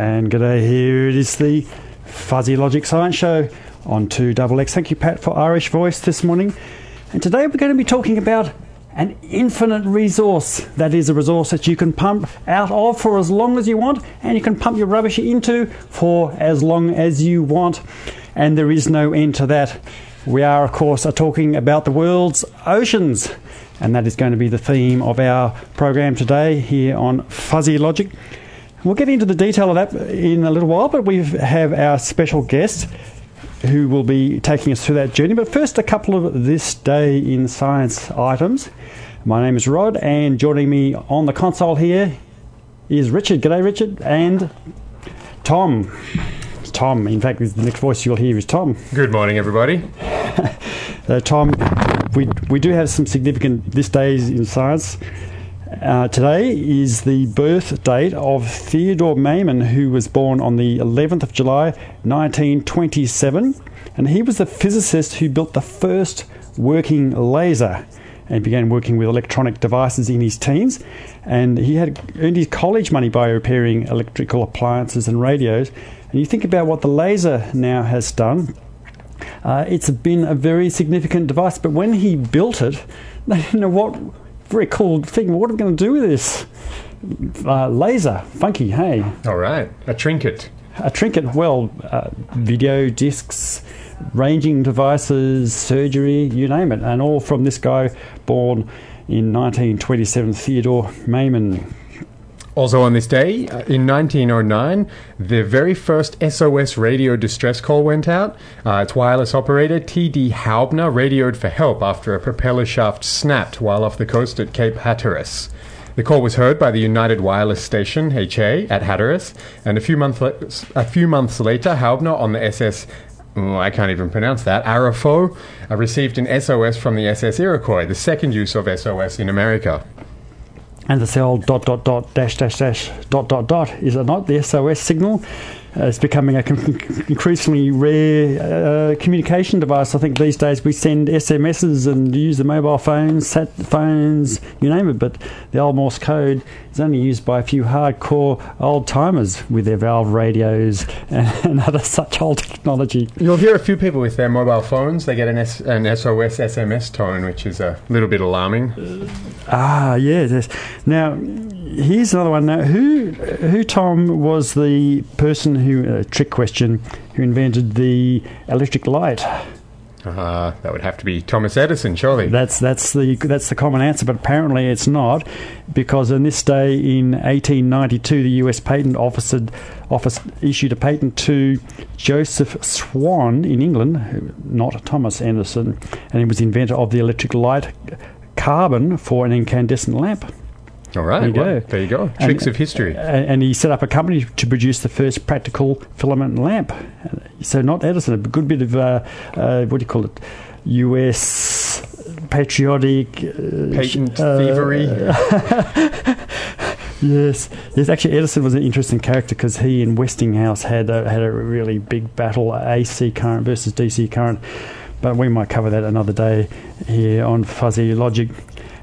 And g'day, here it is the Fuzzy Logic Science Show on 2XX. Thank you, Pat, for Irish voice this morning. And today we're going to be talking about an infinite resource. That is a resource that you can pump out of for as long as you want, and you can pump your rubbish into for as long as you want. And there is no end to that. We are, of course, are talking about the world's oceans, and that is going to be the theme of our program today here on Fuzzy Logic. We'll get into the detail of that in a little while, but we have our special guest who will be taking us through that journey. But first, a couple of this day in science items. My name is Rod, and joining me on the console here is Richard. G'day, Richard, and Tom. Tom, in fact, the next voice you'll hear is Tom. Good morning, everybody. Uh, Tom, we, we do have some significant this days in science. Uh, today is the birth date of Theodore Maiman, who was born on the 11th of July 1927. And he was the physicist who built the first working laser and began working with electronic devices in his teens. And he had earned his college money by repairing electrical appliances and radios. And you think about what the laser now has done. Uh, it's been a very significant device, but when he built it, they didn't know what very cool thing. What are we going to do with this uh, laser? Funky, hey? All right, a trinket. A trinket. Well, uh, video discs, ranging devices, surgery, you name it, and all from this guy born in 1927, Theodore Maiman. Also on this day, uh, in 1909, the very first SOS radio distress call went out. Uh, its wireless operator, T.D. Haubner, radioed for help after a propeller shaft snapped while off the coast at Cape Hatteras. The call was heard by the United Wireless Station, HA, at Hatteras, and a few, month le- a few months later, Haubner on the SS Oh, I can't even pronounce that. Arafo uh, received an SOS from the SS Iroquois, the second use of SOS in America. And the old dot dot dot dash dash dash dot dot dot is it not the SOS signal? Uh, it's becoming a com- increasingly rare uh, communication device. I think these days we send SMSs and use the mobile phones, sat phones, you name it. But the old Morse code is only used by a few hardcore old timers with their valve radios and, and other such old technology. You'll hear a few people with their mobile phones. They get an, S- an SOS SMS tone, which is a little bit alarming. Ah, yes. yes. Now, here's another one. Now, who, who Tom was the person who uh, trick question who invented the electric light? Uh, that would have to be Thomas Edison, surely. That's that's the that's the common answer, but apparently it's not, because on this day in 1892, the U.S. Patent Office office issued a patent to Joseph Swan in England, not Thomas Edison, and he was the inventor of the electric light carbon for an incandescent lamp. All right, There you well, go. there you go. And- Tricks of history. And he set up a company to produce the first practical filament lamp. So not Edison, a good bit of uh, uh, what do you call it? U.S. patriotic uh, Patent uh, thievery. Yes, yes. Actually, Edison was an interesting character because he and Westinghouse had a, had a really big battle, AC current versus DC current. But we might cover that another day here on Fuzzy Logic.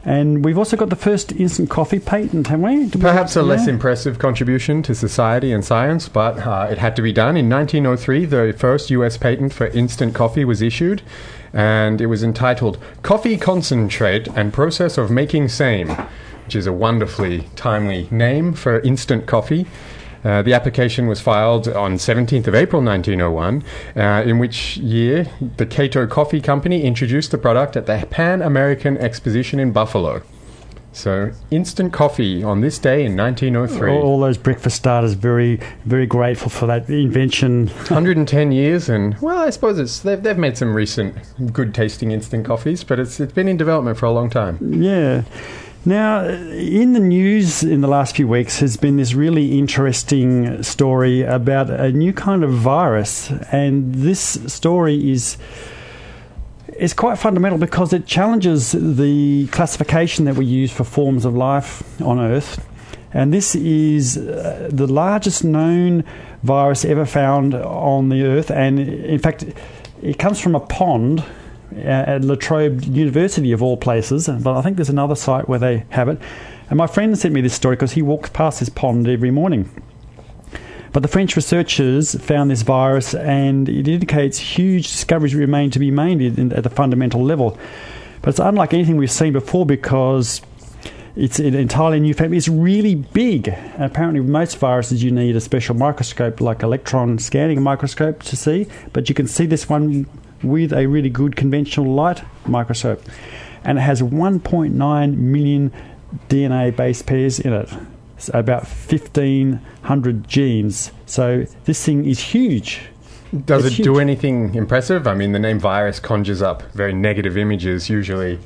And we've also got the first instant coffee patent, haven't we? Did we- Perhaps a less impressive contribution to society and science, but uh, it had to be done. In 1903, the first US patent for instant coffee was issued, and it was entitled Coffee Concentrate and Process of Making Same, which is a wonderfully timely name for instant coffee. Uh, the application was filed on 17th of April 1901, uh, in which year the Kato Coffee Company introduced the product at the Pan American Exposition in Buffalo. So, instant coffee on this day in 1903. all, all those breakfast starters very, very grateful for that invention. 110 years, and well, I suppose it's they've, they've made some recent good tasting instant coffees, but it's it's been in development for a long time. Yeah. Now, in the news in the last few weeks has been this really interesting story about a new kind of virus, and this story is is quite fundamental because it challenges the classification that we use for forms of life on Earth. And this is uh, the largest known virus ever found on the Earth, and in fact, it comes from a pond at La Trobe University of all places. But I think there's another site where they have it. And my friend sent me this story because he walks past this pond every morning. But the French researchers found this virus, and it indicates huge discoveries remain to be made at the fundamental level. But it's unlike anything we've seen before because it's an entirely new family. It's really big. Apparently, with most viruses, you need a special microscope, like electron scanning microscope, to see. But you can see this one with a really good conventional light microscope, and it has 1.9 million DNA base pairs in it. It's about 1,500 genes. So this thing is huge. Does It's it do anything impressive? I mean, the name virus conjures up very negative images usually.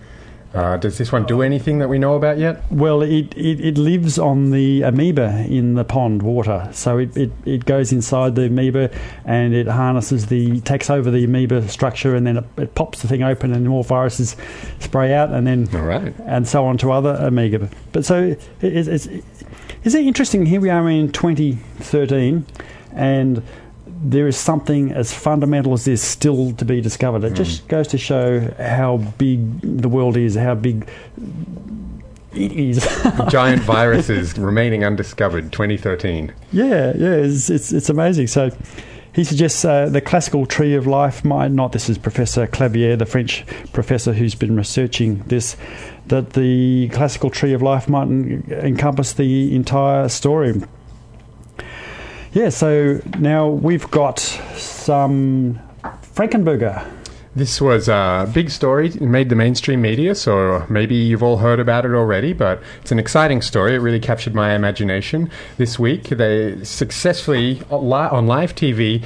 Uh, does this one do anything that we know about yet? Well, it, it, it lives on the amoeba in the pond water. So it, it, it goes inside the amoeba and it harnesses the, takes over the amoeba structure and then it, it pops the thing open and more viruses spray out and then All right. and so on to other amoeba. But so it, it's, it's, is it interesting? Here we are in 2013 and there is something as fundamental as this still to be discovered. It just goes to show how big the world is, how big it is. Giant viruses remaining undiscovered, 2013. Yeah, yeah, it's it's, it's amazing. So he suggests uh, the classical tree of life might not. This is Professor Claverie, the French professor who's been researching this. That the classical tree of life might en- encompass the entire story. Yeah, so now we've got some Frankenburger. This was a big story. It made the mainstream media, so maybe you've all heard about it already, but it's an exciting story. It really captured my imagination. This week, they successfully, uh, on on live TV,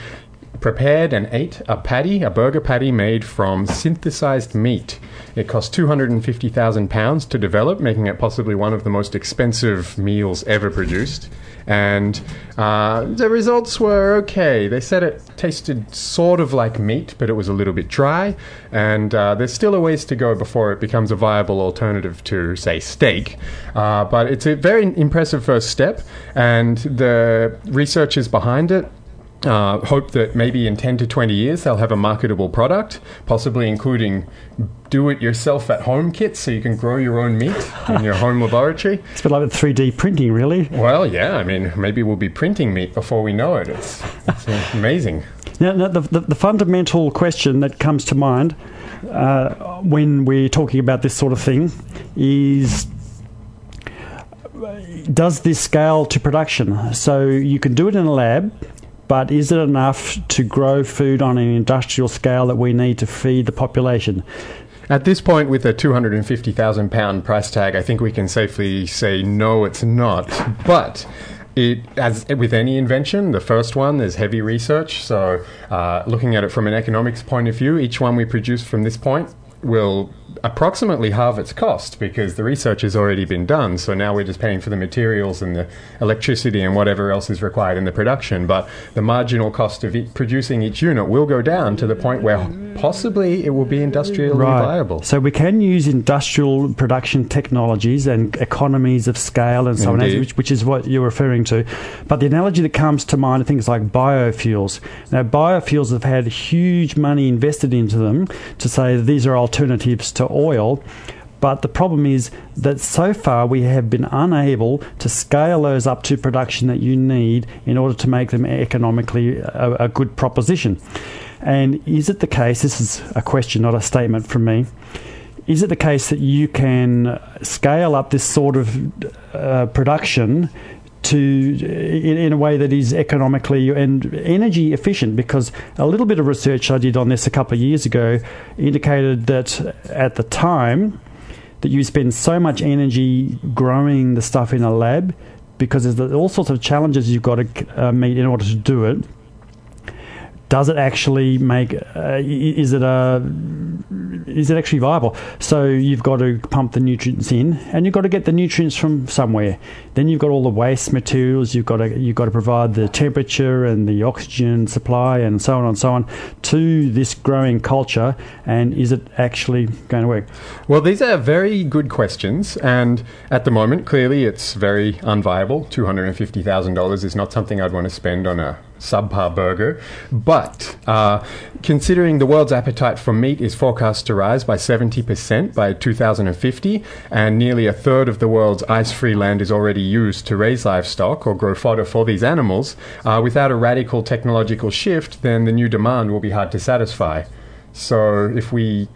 prepared and ate a patty, a burger patty made from synthesized meat. It cost £250,000 to develop, making it possibly one of the most expensive meals ever produced. And uh, the results were okay. They said it tasted sort of like meat, but it was a little bit dry. And uh, there's still a ways to go before it becomes a viable alternative to, say, steak. Uh, but it's a very impressive first step, and the researchers behind it uh, hope that maybe in 10 to 20 years they'll have a marketable product, possibly including do it yourself at home kits so you can grow your own meat in your home laboratory. It's a bit like 3D printing, really. Well, yeah, I mean, maybe we'll be printing meat before we know it. It's, it's amazing. Now, now the, the, the fundamental question that comes to mind uh, when we're talking about this sort of thing is does this scale to production? So you can do it in a lab, but is it enough to grow food on an industrial scale that we need to feed the population? At this point, with a £250,000 price tag, I think we can safely say no, it's not. But it, as with any invention, the first one, there's heavy research. So, uh, looking at it from an economics point of view, each one we produce from this point will approximately halve its cost because the research has already been done. So now we're just paying for the materials and the electricity and whatever else is required in the production. But the marginal cost of producing each unit will go down to the point where possibly it will be industrially viable. So we can use industrial production technologies and economies of scale and so on, which, which is what you're referring to. But the analogy that comes to mind are things like biofuels. Now, biofuels have had huge money invested into them to say that these are alternatives to oil. But the problem is that so far we have been unable to scale those up to production that you need in order to make them economically a, a good proposition. And is it the case? This is a question, not a statement from me. Is it the case that you can scale up this sort of uh, production to in, in a way that is economically and energy efficient? Because a little bit of research I did on this a couple of years ago indicated that at the time that you spend so much energy growing the stuff in a lab because there's all sorts of challenges you've got to uh, meet in order to do it does it actually make uh, is it a is it actually viable? So you've got to pump the nutrients in and you've got to get the nutrients from somewhere. Then you've got all the waste materials you've got to you've got to provide the temperature and the oxygen supply and so on and so on to this growing culture and is it actually going to work? Well, these are very good questions, and at the moment, clearly, it's very unviable. Two hundred and fifty thousand dollars is not something I'd want to spend on a subpar burger. But uh, considering the world's appetite for meat is forecast to rise by 70% by 2050, and nearly a third of the world's ice free land is already used to raise livestock or grow fodder for these animals, uh, without a radical technological shift, then the new demand will be hard to satisfy. So if we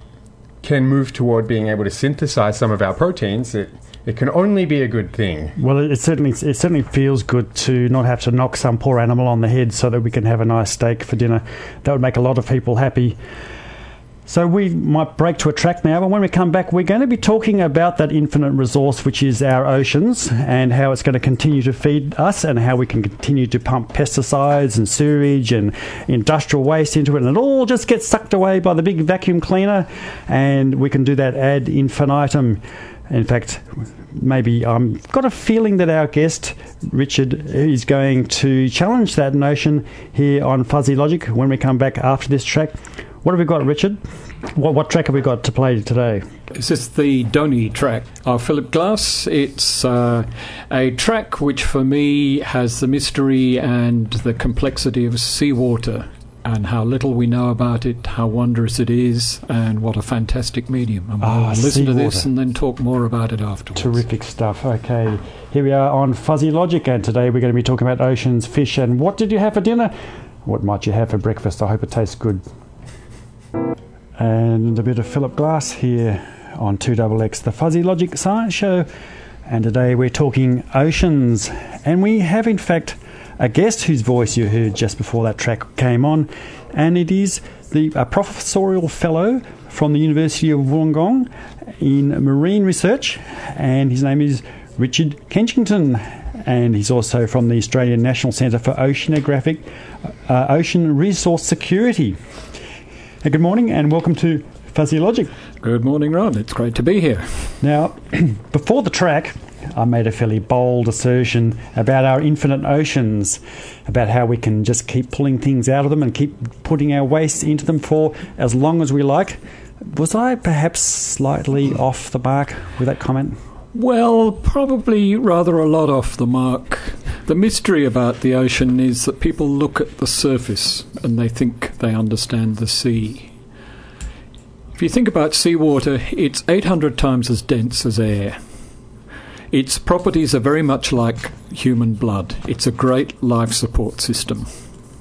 can move toward being able to synthesize some of our proteins, it it can only be a good thing. Well, it, it certainly it certainly feels good to not have to knock some poor animal on the head so that we can have a nice steak for dinner. That would make a lot of people happy. So we might break to a track now, but when we come back, we're going to be talking about that infinite resource, which is our oceans, and how it's going to continue to feed us, and how we can continue to pump pesticides and sewage and industrial waste into it, and it all just gets sucked away by the big vacuum cleaner, and we can do that ad infinitum. In fact, maybe I've got a feeling that our guest, Richard, is going to challenge that notion here on Fuzzy Logic when we come back after this track. What have we got, Richard? What, what track have we got to play today? This is the Doni track of Philip Glass. It's uh, a track which, for me, has the mystery and the complexity of seawater and how little we know about it, how wondrous it is, and what a fantastic medium. And we'll Ah, listen to this and then talk more about it afterwards. Terrific stuff. Okay, here we are on Fuzzy Logic, and today we're going to be talking about oceans, fish, and what did you have for dinner? What might you have for breakfast? I hope it tastes good. And a bit of Philip Glass here on 2XX, the Fuzzy Logic Science Show. And today we're talking oceans. And we have, in fact, a guest whose voice you heard just before that track came on. And it is the a professorial fellow from the University of Wollongong in marine research. And his name is Richard Kenchington. And he's also from the Australian National Centre for Oceanographic uh, Ocean Resource Security. Hey, good morning and welcome to Fuzzy Logic. Good morning, Ron. It's great to be here. Now, before the track, I made a fairly bold assertion about our infinite oceans, about how we can just keep pulling things out of them and keep putting our waste into them for as long as we like. Was I perhaps slightly off the mark with that comment? Well, probably rather a lot off the mark. The mystery about the ocean is that people look at the surface and they think they understand the sea. If you think about seawater, it's 800 times as dense as air. Its properties are very much like human blood. It's a great life support system.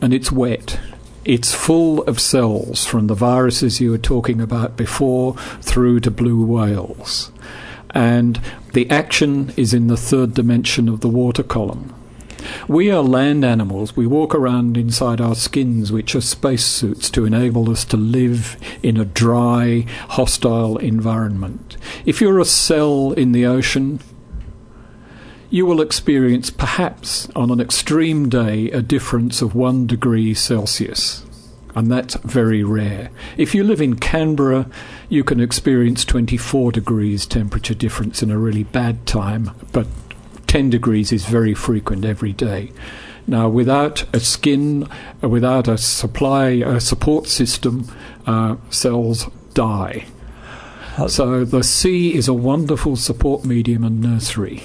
And it's wet. It's full of cells, from the viruses you were talking about before through to blue whales and the action is in the third dimension of the water column. We are land animals. We walk around inside our skins, which are spacesuits to enable us to live in a dry, hostile environment. If you're a cell in the ocean, you will experience, perhaps on an extreme day, a difference of one degree Celsius. And that's very rare. If you live in Canberra, you can experience 24 degrees temperature difference in a really bad time, but 10 degrees is very frequent every day. Now, without a skin, uh, without a supply, a support system, uh, cells die. So the sea is a wonderful support medium and nursery.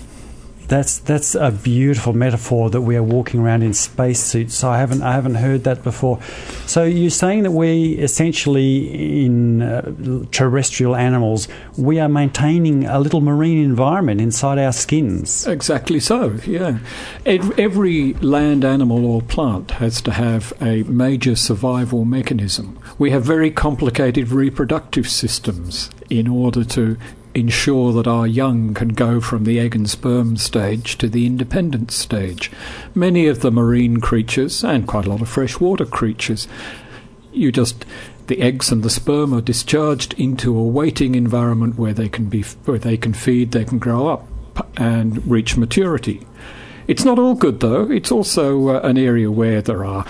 That's that's a beautiful metaphor that we are walking around in spacesuits. So I haven't I haven't heard that before. So you're saying that we essentially in uh, terrestrial animals we are maintaining a little marine environment inside our skins. Exactly so, yeah. Every land animal or plant has to have a major survival mechanism. We have very complicated reproductive systems in order to ensure that our young can go from the egg and sperm stage to the independence stage. Many of the marine creatures, and quite a lot of freshwater creatures, you just the eggs and the sperm are discharged into a waiting environment where they can be where they can feed, they can grow up and reach maturity. It's not all good though. It's also uh, an area where there are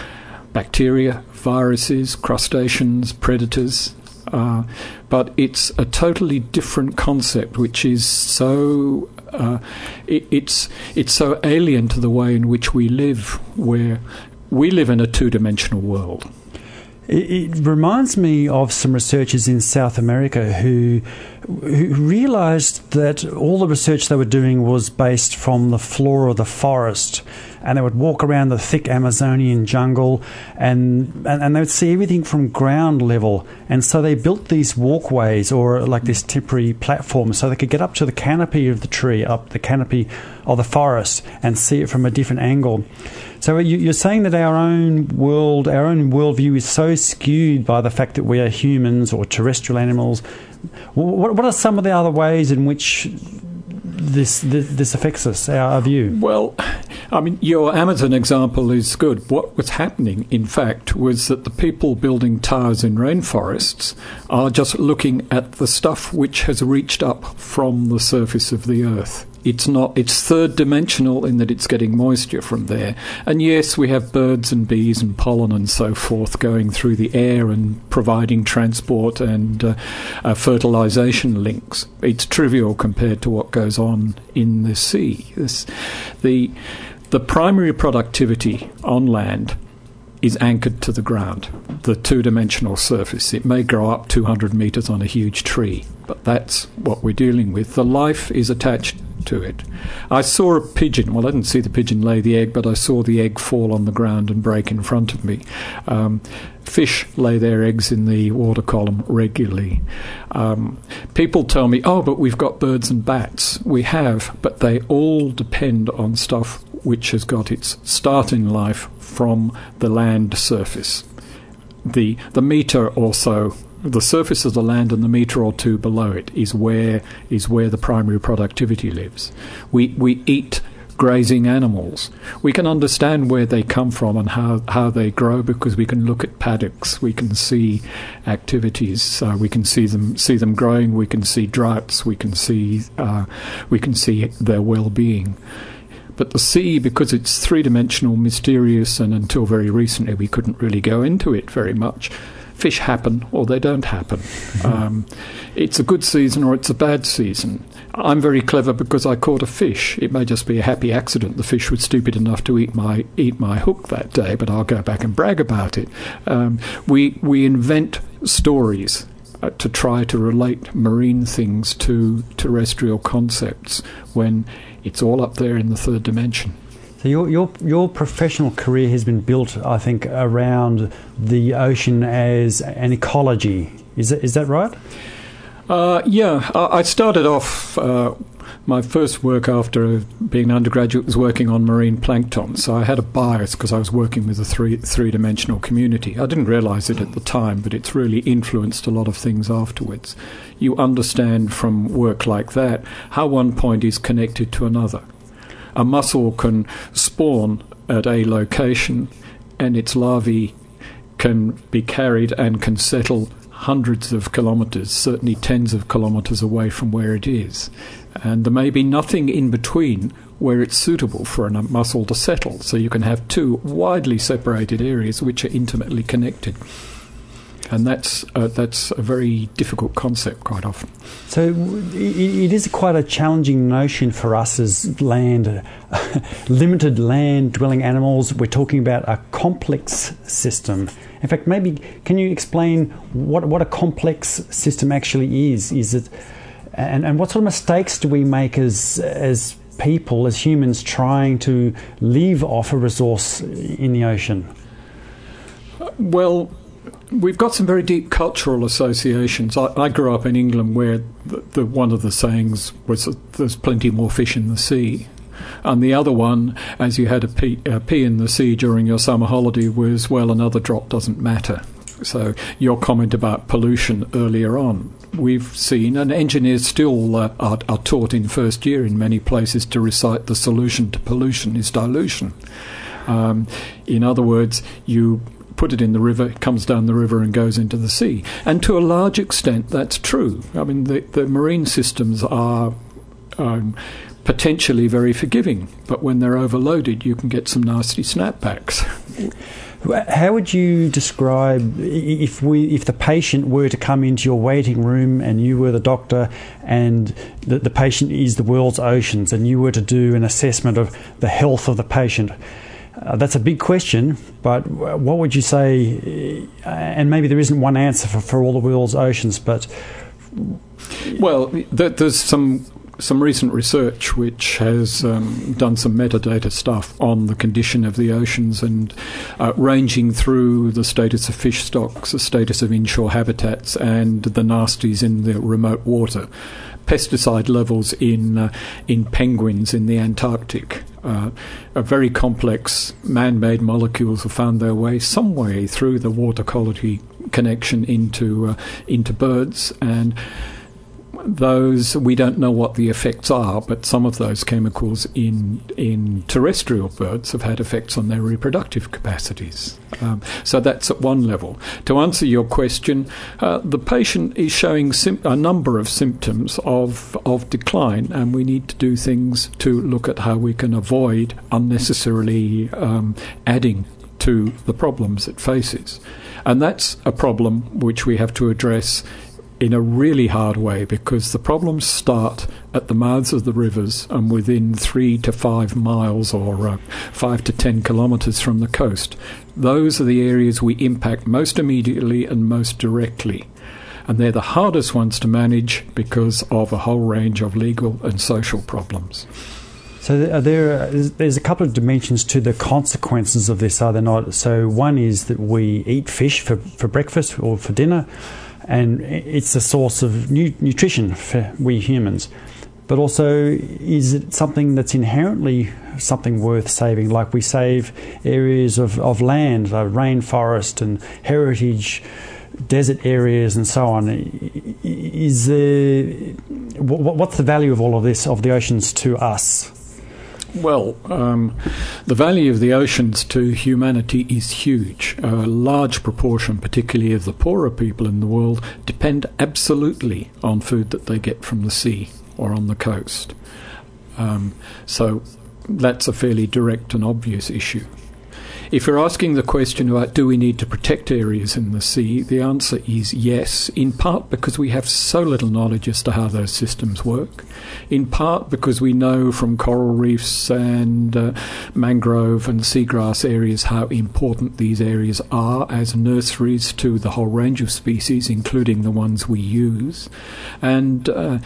bacteria, viruses, crustaceans, predators. Uh, but it's a totally different concept, which is so uh, it, it's it's so alien to the way in which we live, where we live in a two-dimensional world. It, it reminds me of some researchers in South America who who realised that all the research they were doing was based from the flora of the forest, and they would walk around the thick Amazonian jungle, and, and, and they would see everything from ground level. And so they built these walkways or like this temporary platform so they could get up to the canopy of the tree, up the canopy of the forest, and see it from a different angle. So you, are saying that our own world, our own worldview is so skewed by the fact that we are humans or terrestrial animals. What, what are some of the other ways in which this, this, this affects us, our, view? Well, I mean, your Amazon example is good. What was happening, in fact, was that the people building towers in rainforests are just looking at the stuff which has reached up from the surface of the earth. It's not. It's third dimensional in that it's getting moisture from there. And yes, we have birds and bees and pollen and so forth going through the air and providing transport and uh, uh, fertilization links. It's trivial compared to what goes on in the sea. This, the the primary productivity on land is anchored to the ground, the two dimensional surface. It may grow up 200 metres on a huge tree, but that's what we're dealing with. The life is attached to it. I saw a pigeon. Well, I didn't see the pigeon lay the egg, but I saw the egg fall on the ground and break in front of me. Um, fish lay their eggs in the water column regularly. Um, people tell me, oh, but we've got birds and bats. We have, but they all depend on stuff which has got its start in life from the land surface. The, the meter also the surface of the land and the metre or two below it is where is where the primary productivity lives. We we eat grazing animals. We can understand where they come from and how, how they grow because we can look at paddocks. We can see activities. We can see them see them growing. We can see droughts. We can see uh, we can see their well-being. But the sea, because it's three dimensional, mysterious, and until very recently we couldn't really go into it very much, fish happen or they don't happen. Mm-hmm. Um, it's a good season or it's a bad season. I'm very clever because I caught a fish. It may just be a happy accident. The fish was stupid enough to eat my eat my hook that day, but I'll go back and brag about it. Um, we we invent stories uh, to try to relate marine things to terrestrial concepts when it's all up there in the third dimension. So your, your your professional career has been built, I think, around the ocean as an ecology. Is that, is that right? Uh, yeah, I started off. Uh, my first work after being an undergraduate was working on marine plankton, so I had a bias because I was working with a three three dimensional community. I didn't realise it at the time, but it's really influenced a lot of things afterwards. You understand from work like that how one point is connected to another a mussel can spawn at a location and its larvae can be carried and can settle hundreds of kilometres, certainly tens of kilometres away from where it is. And there may be nothing in between where it's suitable for a mussel to settle. So you can have two widely separated areas which are intimately connected and that's uh, that's a very difficult concept quite often. So it is quite a challenging notion for us as land, limited land dwelling animals. We're talking about a complex system. In fact, maybe can you explain what what a complex system actually is? Is it and, and what sort of mistakes do we make as as people, as humans, trying to live off a resource in the ocean? Well, we've got some very deep cultural associations. I, I grew up in England where the, the, one of the sayings was there's plenty more fish in the sea. And the other one, as you had a pee, a pee in the sea during your summer holiday, was, well, another drop doesn't matter. So, your comment about pollution earlier on, we've seen, and engineers still uh, are, are, taught in first year in many places to recite the solution to pollution is dilution. Um, in other words, you put it in the river, it comes down the river and goes into the sea. And to a large extent, that's true. I mean, the, the marine systems are um, potentially very forgiving, but when they're overloaded, you can get some nasty snapbacks. How would you describe if we if the patient were to come into your waiting room and you were the doctor and the, the patient is the world's oceans and you were to do an assessment of the health of the patient? Uh, that's a big question, but what would you say? Uh, and maybe there isn't one answer for, for all the world's oceans, but. Well, there's some some recent research which has um, done some metadata stuff on the condition of the oceans and uh, ranging through the status of fish stocks, the status of inshore habitats, and the nasties in the remote water. Pesticide levels in uh, in penguins in the Antarctic. Uh, very complex man-made molecules have found their way some way through the water quality connection into uh, into birds and those we don't know what the effects are, but some of those chemicals in in terrestrial birds have had effects on their reproductive capacities. Um, so that's at one level. To answer your question, uh, the patient is showing sim- a number of symptoms of of decline, and we need to do things to look at how we can avoid unnecessarily um, adding to the problems it faces. And that's a problem which we have to address in a really hard way because the problems start at the mouths of the rivers and within three to five miles or uh, five to ten kilometres from the coast. Those are the areas we impact most immediately and most directly. And they're the hardest ones to manage because of a whole range of legal and social problems. So there, there's a couple of dimensions to the consequences of this, are there not? So one is that we eat fish for, for breakfast or for dinner, and it's a source of nu- nutrition for we humans. But also, is it something that's inherently something worth saving? Like we save areas of, of land, like rainforest and heritage desert areas and so on. Is there, what's the value of all of this, of the oceans to us? Well, um, the value of the oceans to humanity is huge. A large proportion, particularly of the poorer people in the world, depend absolutely on food that they get from the sea or on the coast. Um, so that's a fairly direct and obvious issue. If you're asking the question about do we need to protect areas in the sea, the answer is yes, in part because we have so little knowledge as to how those systems work, in part because we know from coral reefs and uh, mangrove and seagrass areas how important these areas are as nurseries to the whole range of species, including the ones we use. And uh,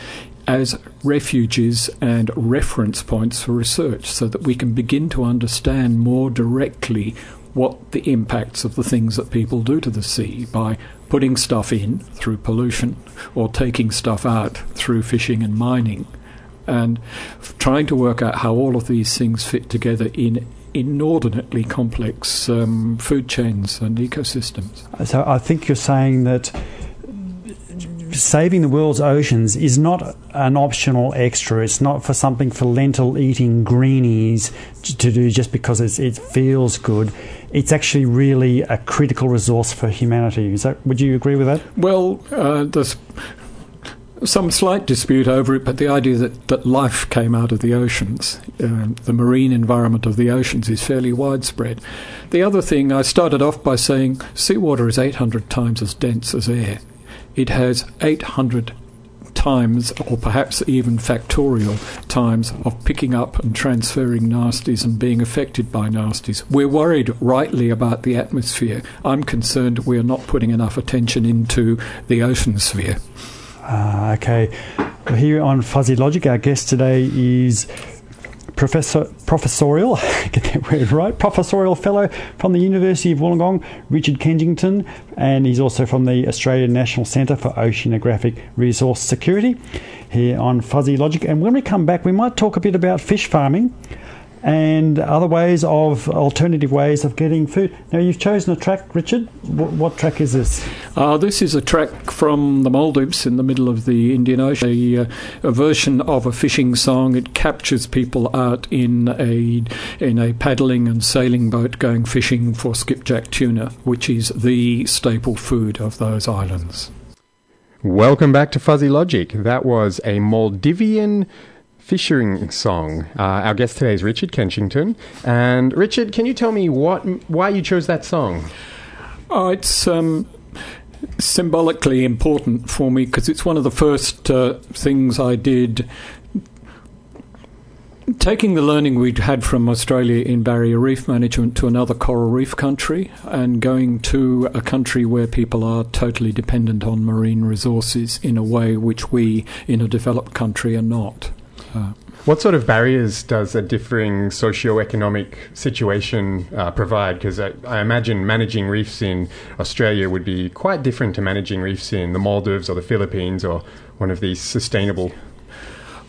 as refuges and reference points for research so that we can begin to understand more directly what the impacts of the things that people do to the sea by putting stuff in through pollution or taking stuff out through fishing and mining and trying to work out how all of these things fit together in inordinately complex um, food chains and ecosystems. So I think you're saying that saving the world's oceans is not an optional extra. It's not for something for lentil eating greenies to do just because it feels good. It's actually really a critical resource for humanity. Is that? Would you agree with that? Well, uh, there's some slight dispute over it, but the idea that, that life came out of the oceans, uh, the marine environment of the oceans, is fairly widespread. The other thing, I started off by saying seawater is 800 times as dense as air it has 800 times, or perhaps even factorial times, of picking up and transferring nasties and being affected by nasties. We're worried rightly about the atmosphere. I'm concerned we're not putting enough attention into the ocean sphere. Uh, okay. Here on Fuzzy Logic, our guest today is professor, professorial, get that word right, professorial fellow from the University of Wollongong, Richard Kenchington, and he's also from the Australian National Centre for Oceanographic Resource Security here on Fuzzy Logic. And when we come back, we might talk a bit about fish farming and other ways of alternative ways of getting food. Now, you've chosen a track, Richard. What, what track is this? Uh, this is a track from the Maldives in the middle of the Indian Ocean, a, uh, a, version of a fishing song. It captures people out in a in a paddling and sailing boat going fishing for skipjack tuna, which is the staple food of those islands. Welcome back to Fuzzy Logic. That was a Maldivian fishing song. Uh, our guest today is Richard Kenchington. And Richard, can you tell me what why you chose that song? Oh, it's um, symbolically important for me because it's one of the first uh, things I did taking the learning we'd had from Australia in barrier reef management to another coral reef country and going to a country where people are totally dependent on marine resources in a way which we in a developed country are not. What sort of barriers does a differing socio-economic situation uh, provide? Because I, I, imagine managing reefs in Australia would be quite different to managing reefs in the Maldives or the Philippines or one of these sustainable.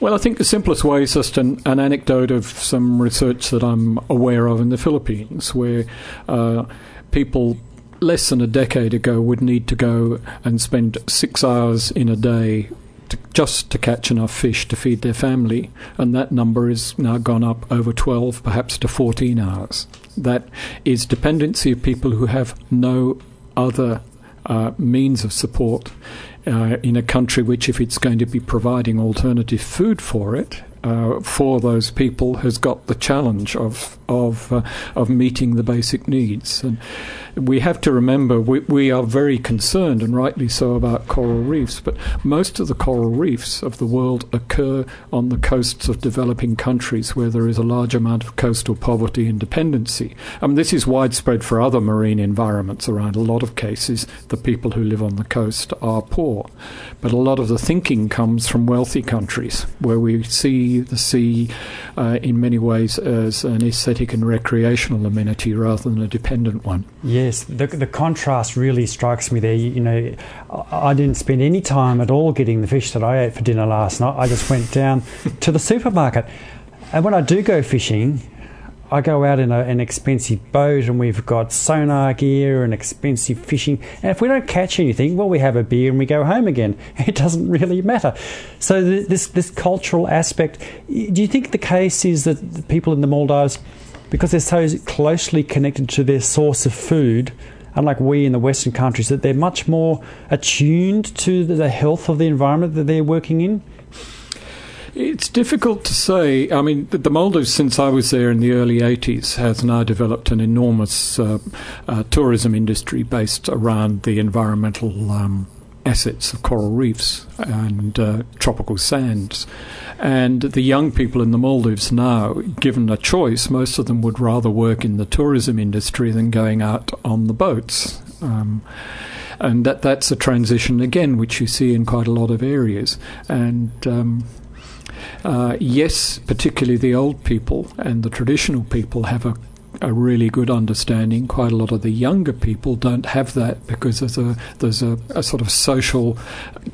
Well, I think the simplest way is just an, an anecdote of some research that I'm aware of in the Philippines, where uh, people less than a decade ago would need to go and spend six hours in a day to, just to catch enough fish to feed their family, and that number has now gone up over 12, perhaps to 14 hours. That is dependency of people who have no other uh, means of support uh, in a country which, if it's going to be providing alternative food for it, uh, for those people has got the challenge of of uh, of meeting the basic needs. And we have to remember we, we are very concerned, and rightly so, about coral reefs, but most of the coral reefs of the world occur on the coasts of developing countries where there is a large amount of coastal poverty and dependency. I mean, this is widespread for other marine environments around a lot of cases. The people who live on the coast are poor. But a lot of the thinking comes from wealthy countries where we see the sea uh, in many ways as an aesthetic and recreational amenity rather than a dependent one. Yes, the, the contrast really strikes me there. You, you, know, I didn't spend any time at all getting the fish that I ate for dinner last night. I just went down to the supermarket. And when I do go fishing, I go out in a, an expensive boat and we've got sonar gear and expensive fishing. And if we don't catch anything, well, we have a beer and we go home again. It doesn't really matter. So this this cultural aspect. Do you think the case is that the people in the Maldives, because they're so closely connected to their source of food, unlike we in the Western countries, that they're much more attuned to the health of the environment that they're working in? It's difficult to say. I mean, the, Maldives, since I was there in the early 80s, has now developed an enormous uh, uh, tourism industry based around the environmental um, assets of coral reefs and uh, tropical sands. And the young people in the Maldives now, given a choice, most of them would rather work in the tourism industry than going out on the boats. Um, and that that's a transition again, which you see in quite a lot of areas. And um, uh, yes, particularly the old people and the traditional people have a a really good understanding. Quite a lot of the younger people don't have that because there's a there's a, a sort of social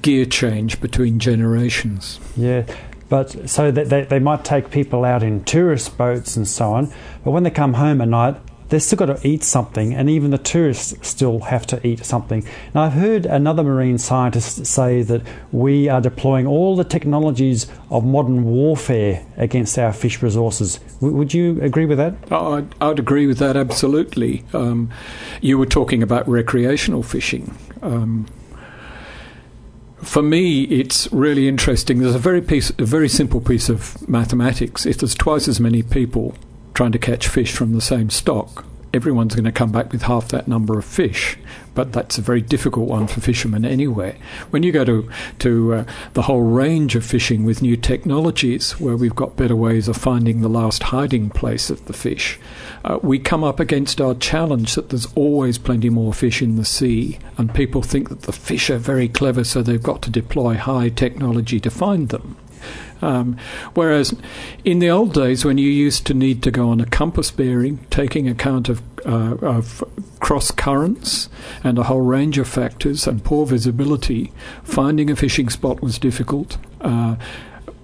gear change between generations. Yeah, but so that they, they might take people out in tourist boats and so on, but when they come home at night, they've still got to eat something, and even the tourists still have to eat something. Now, I've heard another marine scientist say that we are deploying all the technologies of modern warfare against our fish resources. W- would you agree with that? Oh, I'd, I'd, agree with that absolutely. Um, you were talking about recreational fishing. Um, for me, it's really interesting. There's a very piece, a very simple piece of mathematics. If there's twice as many people trying to catch fish from the same stock, everyone's going to come back with half that number of fish. But that's a very difficult one for fishermen anyway. When you go to to uh, the whole range of fishing with new technologies, where we've got better ways of finding the last hiding place of the fish, uh, we come up against our challenge that there's always plenty more fish in the sea, and people think that the fish are very clever, so they've got to deploy high technology to find them. Um, whereas in the old days, when you used to need to go on a compass bearing, taking account of, uh, of cross currents and a whole range of factors and poor visibility, finding a fishing spot was difficult. Uh,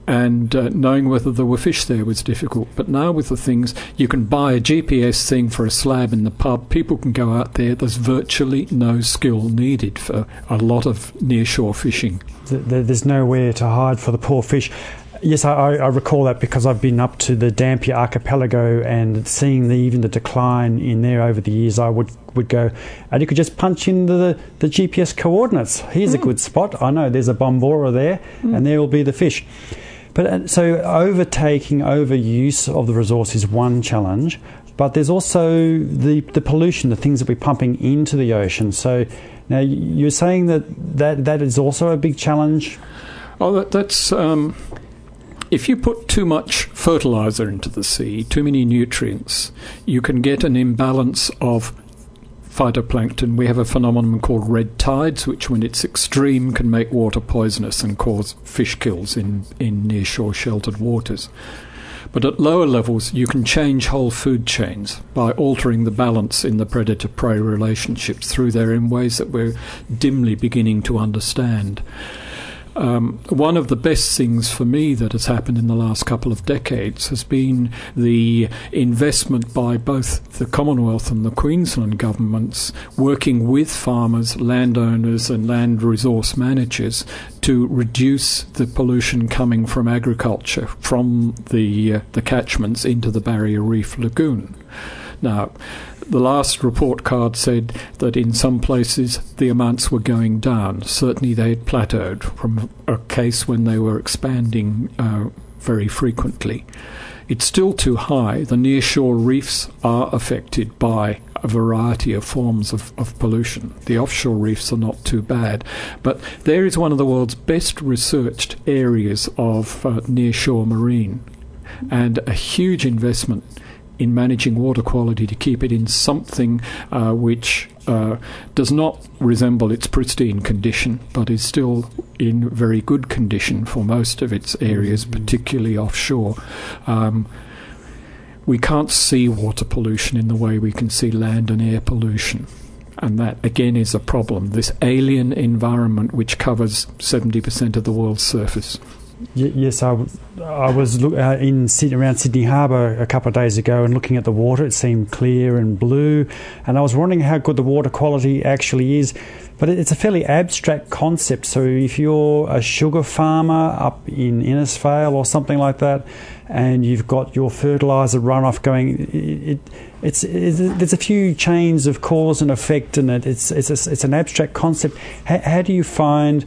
and uh, knowing whether there were fish there was difficult. But now with the things, you can buy a GPS thing for a slab in the pub. People can go out there. There's virtually no skill needed for a lot of nearshore fishing. There's nowhere to hide for the poor fish. Yes, I, I, recall that because I've been up to the Dampier archipelago and seeing the, even the decline in there over the years. I would would go, and you could just punch in the, the GPS coordinates. Here's mm. a hmm. good spot. I know there's a bombora there, mm. and there will be the fish. But uh, so overtaking, overuse of the resource is one challenge, but there's also the the pollution, the things that we're pumping into the ocean. So now you're saying that that, that is also a big challenge. Oh, that, that's. Um if you put too much fertilizer into the sea, too many nutrients, you can get an imbalance of phytoplankton, we have a phenomenon called red tides, which, when it's extreme, can make water poisonous and cause fish kills in, in near shore sheltered waters. But at lower levels, you can change whole food chains by altering the balance in the predator prey relationships through there in ways that we're dimly beginning to understand. Um, one of the best things for me that has happened in the last couple of decades has been the investment by both the Commonwealth and the Queensland governments working with farmers, landowners, and land resource managers to reduce the pollution coming from agriculture from the uh, the catchments into the Barrier Reef Lagoon. Now, the last report card said that in some places the amounts were going down. Certainly, they had plateaued from a case when they were expanding uh, very frequently. It's still too high. The nearshore reefs are affected by a variety of forms of, of pollution. The offshore reefs are not too bad, but there is one of the world's best researched areas of uh, nearshore marine and a huge investment in managing water quality to keep it in something uh, which uh, does not resemble its pristine condition, but is still in very good condition for most of its areas, particularly offshore. Um, we can't see water pollution in the way we can see land and air pollution. And that again is a problem. This alien environment, which covers 70% of the world's surface yes, I, I was look, uh, in around Sydney Harbour a couple of days ago and looking at the water. It seemed clear and blue, and I was wondering how good the water quality actually is. But it's a fairly abstract concept. So if you're a sugar farmer up in Innisfail or something like that, and you've got your fertilizer runoff going, it, it it's, there's a few chains of cause and effect in it. It's it's a, it's an abstract concept. How do you find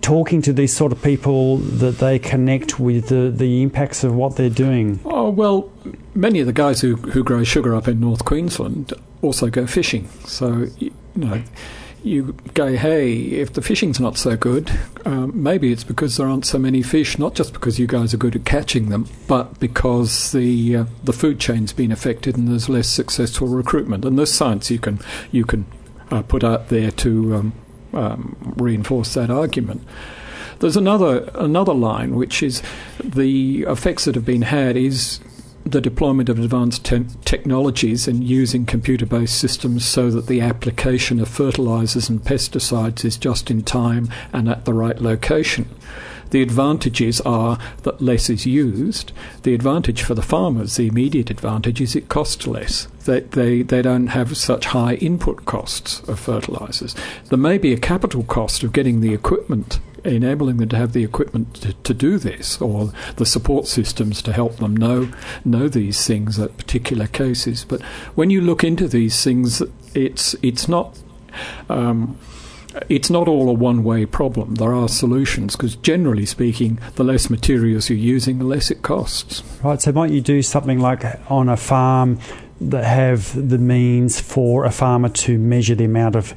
talking to these sort of people that they connect with the, the impacts of what they're doing? Oh, well, many of the guys who, who grow sugar up in North Queensland also go fishing. So, you know, you go, hey, if the fishing's not so good, um, maybe it's because there aren't so many fish, not just because you guys are good at catching them, but because the uh, the food chain's been affected and there's less successful recruitment. And there's science you can you can uh, put out there to um, um, reinforce that argument. There's another another line which is the effects that have been had is the deployment of advanced te- technologies and using computer based systems so that the application of fertilizers and pesticides is just in time and at the right location. The advantages are that less is used. The advantage for the farmers, the immediate advantage, is it costs less. They, they, they don't have such high input costs of fertilizers. There may be a capital cost of getting the equipment enabling them to have the equipment to, to, do this or the support systems to help them know know these things at particular cases. But when you look into these things, it's it's not. Um, it's not all a one way problem. There are solutions because, generally speaking, the less materials you're using, the less it costs. Right, so might you do something like on a farm that have the means for a farmer to measure the amount of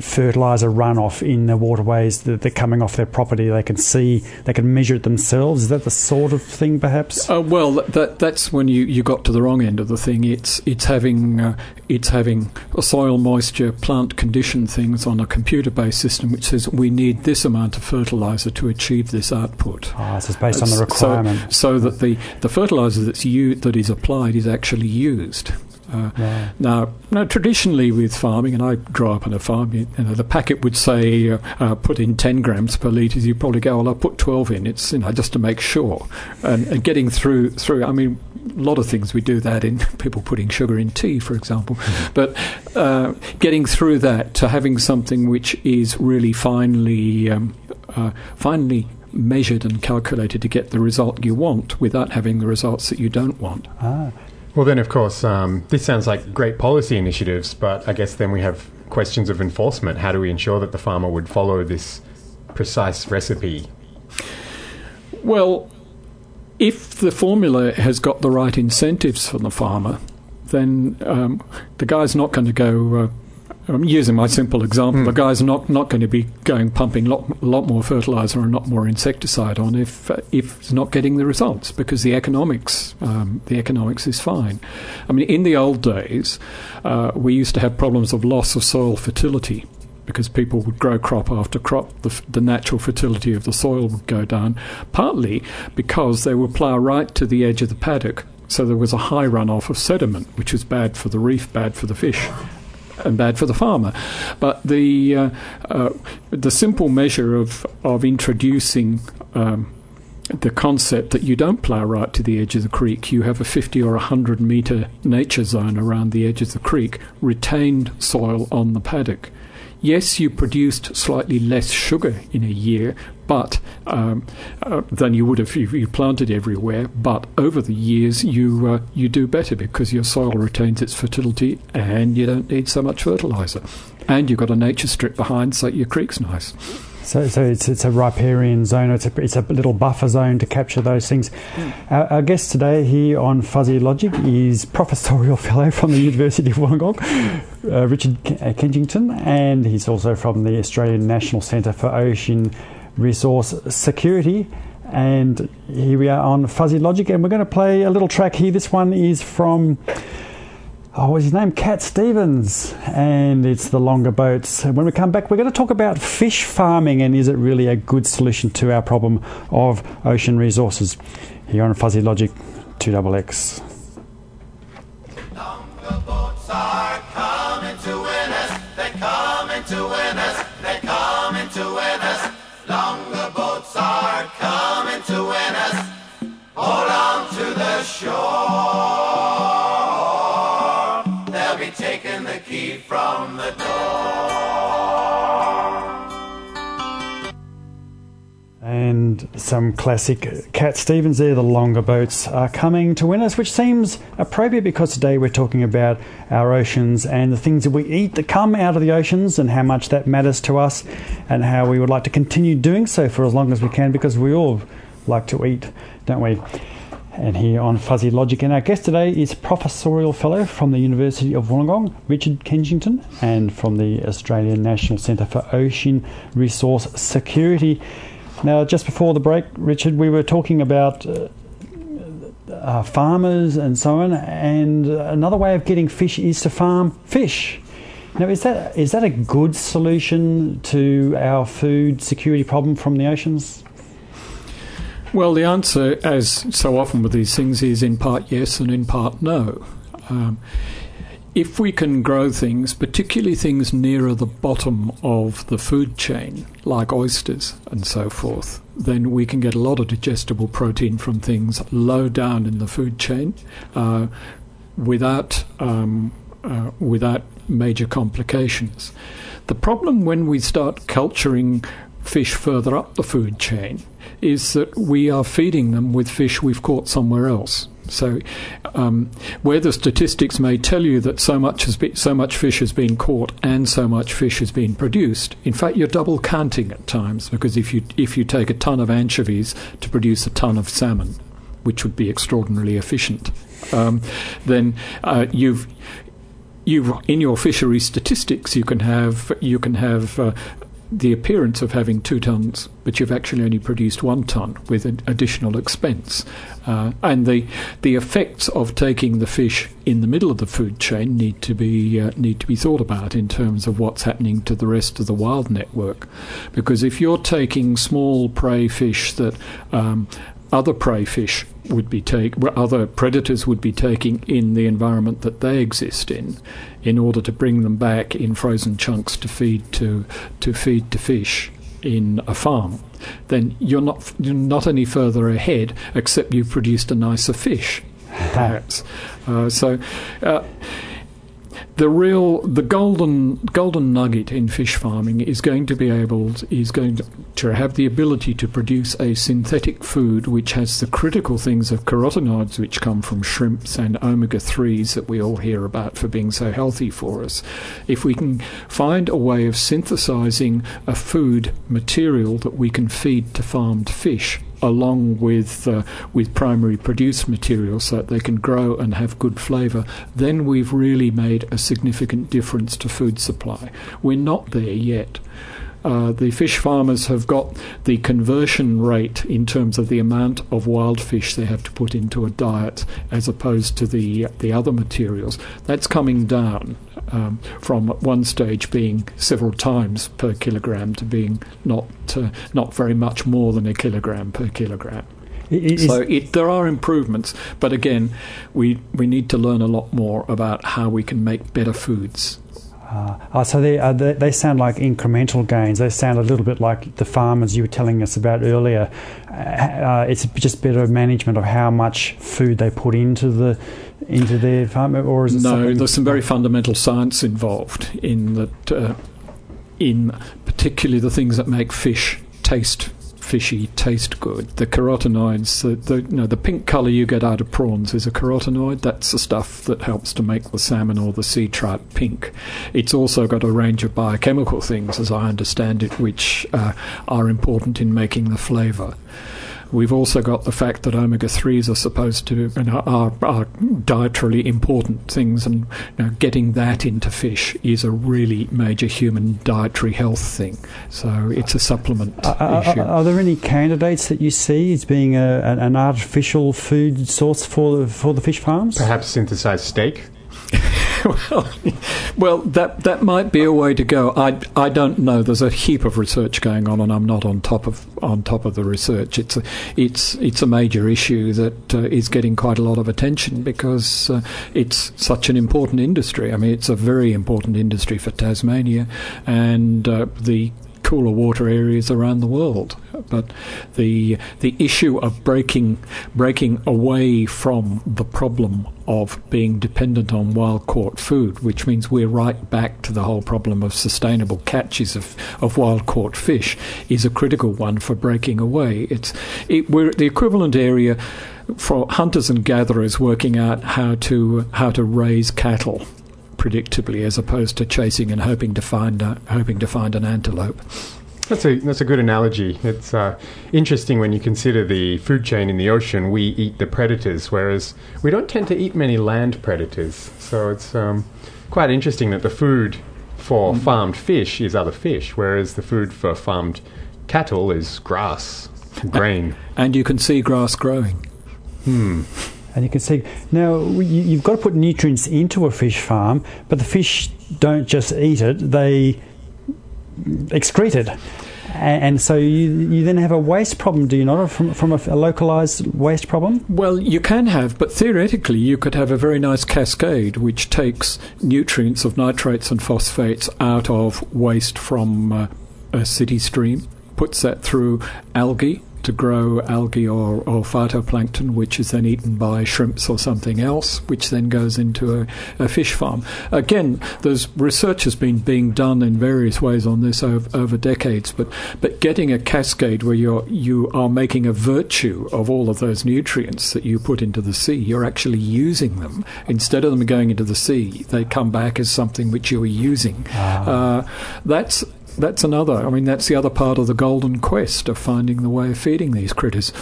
fertilizer runoff in the waterways that they're coming off their property. They can see, they can measure it themselves. Is that the sort of thing, perhaps? Uh, well, that that's when you, you got to the wrong end of the thing. It's it's having uh, it's having soil moisture, plant condition things on a computer-based system which says we need this amount of fertilizer to achieve this output. Ah, so it's based on the requirement. So, so that the the fertilizer that's u- that is applied is actually used. Uh. Now, now, traditionally with farming, and I grew up on a farm, you, you know, the packet would say uh, uh, put in 10 grams per litre. You probably go, well, I'll put 12 in. It's you know just to make sure, and, and getting through through. I mean, a lot of things we do that in people putting sugar in tea, for example. Mm-hmm. But uh, getting through that to having something which is really finely um, uh, finely measured and calculated to get the result you want without having the results that you don't want. Ah. Well, then, of course, um, this sounds like great policy initiatives, but I guess then we have questions of enforcement. How do we ensure that the farmer would follow this precise recipe? Well, if the formula has got the right incentives for the farmer, then um, the guy's not going to go I'm using my simple example. Mm. The guy's not, not going to be going pumping a lot, lot more fertilizer and a lot more insecticide on if uh, if it's not getting the results because the economics um, the economics is fine. I mean, in the old days, uh, we used to have problems of loss of soil fertility because people would grow crop after crop, the, the, natural fertility of the soil would go down, partly because they would plough right to the edge of the paddock. So there was a high runoff of sediment, which was bad for the reef, bad for the fish and bad for the farmer. But the uh, uh, the simple measure of of introducing um, the concept that you don't plough right to the edge of the creek, you have a 50 or 100 metre nature zone around the edge of the creek, retained soil on the paddock. Yes, you produced slightly less sugar in a year, but um, uh, than you would have if you, you, planted everywhere. But over the years, you uh, you do better because your soil retains its fertility, and you don't need so much fertilizer, and you've got a nature strip behind, so your creek's nice. So, so it's, it's a riparian zone. It's a, it's a little buffer zone to capture those things. Mm. Our, our, guest today here on Fuzzy Logic is Professorial Fellow from the University of Wollongong, uh, Richard uh, Kenchington, and he's also from the Australian National Centre for Ocean Resource Security. And here we are on Fuzzy Logic, and we're going to play a little track here. This one is from oh, what's his name? Cat Stevens, and it's the longer boats. When we come back, we're going to talk about fish farming and is it really a good solution to our problem of ocean resources? Here on Fuzzy Logic 2XX. Longer boats are coming to win us. They're coming to win from the door. And some classic Cat Stevens there, the longer boats are coming to win us, which seems appropriate because today we're talking about our oceans and the things that we eat that come out of the oceans and how much that matters to us and how we would like to continue doing so for as long as we can because we all like to eat, don't we? And here on Fuzzy Logic. And our guest today is Professorial Fellow from the University of Wollongong, Richard Kenchington, and from the Australian National Centre for Ocean Resource Security. Now, just before the break, Richard, we were talking about uh, uh, farmers and so on, and another way of getting fish is to farm fish. Now, is that is that a good solution to our food security problem from the oceans? Well, the answer, as so often with these things, is in part yes and in part no. Um, if we can grow things, particularly things nearer the bottom of the food chain, like oysters and so forth, then we can get a lot of digestible protein from things low down in the food chain uh, without, um, uh, without major complications. The problem when we start culturing fish further up the food chain is that we are feeding them with fish we've caught somewhere else. So, um, where the statistics may tell you that so much has so much fish has been caught and so much fish has been produced, in fact, you're double counting at times because if you if you take a ton of anchovies to produce a ton of salmon, which would be extraordinarily efficient, um, then uh, you've you in your fishery statistics you can have you can have uh, the appearance of having two tons, but you've actually only produced one ton with an additional expense. Uh, and the the effects of taking the fish in the middle of the food chain need to be uh, need to be thought about in terms of what's happening to the rest of the wild network, because if you're taking small prey fish that um, other prey fish would be take other predators would be taking in the environment that they exist in in order to bring them back in frozen chunks to feed to to feed to fish in a farm. Then you're not you're not any further ahead except you've produced a nicer fish perhaps. Uh, so uh, the real the golden golden nugget in fish farming is going to be able to, is going to have the ability to produce a synthetic food which has the critical things of carotenoids which come from shrimps and omega 3s that we all hear about for being so healthy for us. If we can find a way of synthesizing a food material that we can feed to farmed fish along with uh, with primary produce materials so that they can grow and have good flavour, then we've really made a significant difference to food supply. We're not there yet. Uh, the fish farmers have got the conversion rate in terms of the amount of wild fish they have to put into a diet as opposed to the the other materials. That's coming down um, from at one stage being several times per kilogram to being not uh, not very much more than a kilogram per kilogram. I- i- is- So it, there are improvements, but again, we we need to learn a lot more about how we can make better foods. Uh, uh, so they, uh, they they sound like incremental gains. They sound a little bit like the farmers you were telling us about earlier. Uh, uh, it's just better management of how much food they put into the into their farm, or is it No, there's some very fundamental science involved in that. Uh, in particularly the things that make fish taste fishy, taste good. The carotenoids, the, the you know the pink colour you get out of prawns is a carotenoid. That's the stuff that helps to make the salmon or the sea trout pink. It's also got a range of biochemical things, as I understand it, which uh, are important in making the flavour. We've also got the fact that omega threes are supposed to and are, are, are dietarily important things, and you know, getting that into fish is a really major human dietary health thing. So it's a supplement Are, are- issue. are there any candidates that you see as being a, an, an artificial food source for the, for the fish farms? Perhaps synthesized steak. well, well, that that might be a way to go. I I don't know. There's a heap of research going on, and I'm not on top of on top of the research. It's a it's it's a major issue that uh, is getting quite a lot of attention because uh, it's such an important industry. I mean, it's a very important industry for Tasmania and uh, the cooler water areas around the world. But the the issue of breaking breaking away from the problem of being dependent on wild caught food, which means we're right back to the whole problem of sustainable catches of, of wild caught fish, is a critical one for breaking away. It's it, we're the equivalent area for hunters and gatherers working out how to how to raise cattle predictably as opposed to chasing and hoping to find a, hoping to find an antelope. That's a that's a good analogy. It's uh, interesting when you consider the food chain in the ocean. We eat the predators, whereas we don't tend to eat many land predators. So it's um, quite interesting that the food for farmed fish is other fish, whereas the food for farmed cattle is grass, grain. And you can see grass growing. And you can see now you- you've got to put nutrients into a fish farm, but the fish don't just eat it; they excrete it. And so you, you then have a waste problem, do you not, from, from a, a localized waste problem? Well, you can have, but theoretically, you could have a very nice cascade which takes nutrients of nitrates and phosphates out of waste from uh, a city stream, puts that through algae to grow algae or, or phytoplankton, which is then eaten by shrimps or something else, which then goes into a, a fish farm. Again, there's research has been being done in various ways on this over, over decades, but but getting a cascade where you're you are making a virtue of all of those nutrients that you put into the sea, you're actually using them instead of them going into the sea. They come back as something which you are using. Uh, that's that's another. I mean, that's the other part of the golden quest of finding the way of feeding these critters.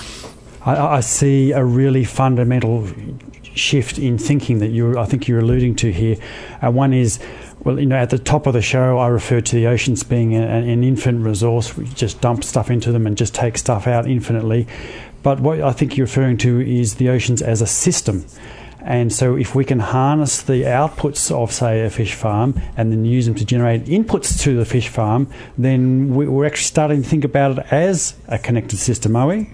I, I see a really fundamental shift in thinking that you I think you're alluding to here. Uh, one is, well, you know, at the top of the show, I referred to the oceans being a, an infinite resource. We just dump stuff into them and just take stuff out infinitely. But what I think you're referring to is the oceans as a system. And so, if we can harness the outputs of, say, a fish farm and then use them to generate inputs to the fish farm, then we- we're actually starting to think about it as a connected system, are we?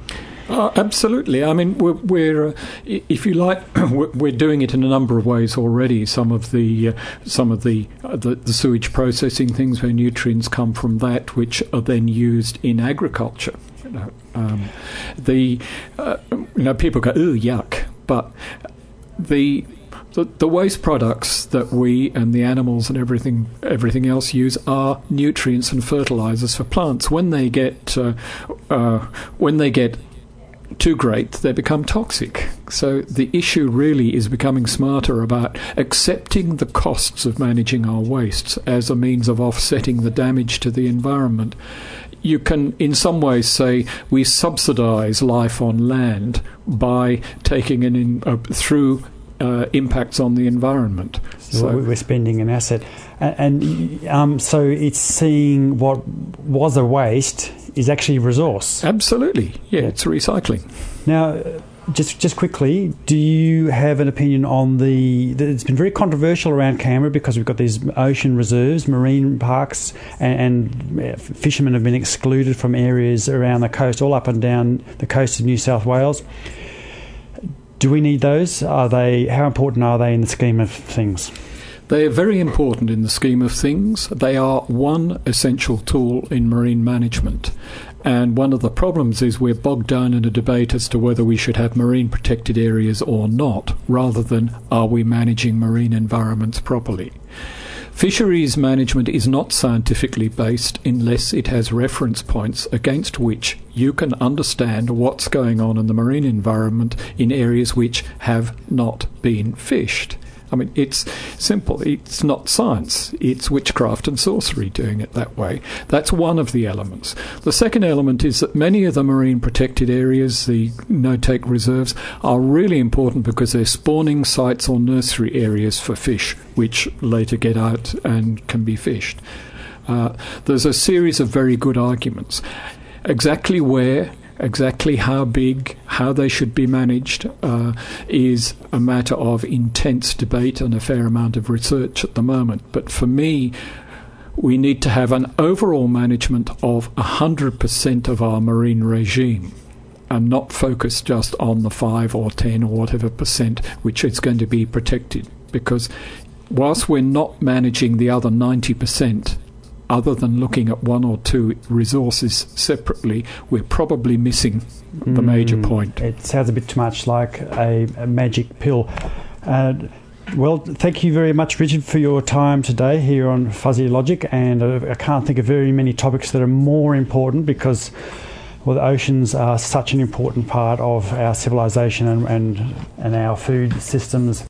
Oh, absolutely. I mean, we're, we're uh, if you like, we're we're doing it in a number of ways already. Some of the uh, some of the, uh, the the sewage processing things where nutrients come from that, which are then used in agriculture. You know, um, the uh, you know people go, oh yuck," but the the, the waste products that we and the animals and everything everything else use are nutrients and fertilizers for plants. When they get uh, uh, when they get too great, they become toxic. So the issue really is becoming smarter about accepting the costs of managing our wastes as a means of offsetting the damage to the environment. You can, in some ways, say we subsidise life on land by taking it in uh, through uh, impacts on the environment. So we're spending an asset, and, and um, so it's seeing what was a waste is actually resource. Absolutely, yeah, it's recycling. Now, just just quickly, do you have an opinion on the? It's been very controversial around Canberra because we've got these ocean reserves, marine parks, and, and uh, fishermen have been excluded from areas around the coast, all up and down the coast of New South Wales. Do we need those? Are they? How important are they in the scheme of things? They are very important in the scheme of things. They are one essential tool in marine management. And one of the problems is we're bogged down in a debate as to whether we should have marine protected areas or not, rather than are we managing marine environments properly. Fisheries management is not scientifically based unless it has reference points against which you can understand what's going on in the marine environment in areas which have not been fished. I mean, it's simple. It's not science. It's witchcraft and sorcery doing it that way. That's one of the elements. The second element is that many of the marine protected areas, the no take reserves, are really important because they're spawning sites or nursery areas for fish, which later get out and can be fished. Uh, there's a series of very good arguments. Exactly where Exactly how big, how they should be managed, uh, is a matter of intense debate and a fair amount of research at the moment. But for me, we need to have an overall management of 100% of our marine regime and not focus just on the 5 or 10 or whatever percent which is going to be protected. Because whilst we're not managing the other 90%, other than looking at one or two resources separately, we're probably missing the major Mm, point. It sounds a bit too much like a, a magic pill. Uh, well, thank you very much, Richard, for your time today here on Fuzzy Logic. And I can't think of very many topics that are more important because, well, the oceans are such an important part of our civilization and, and, and our food systems.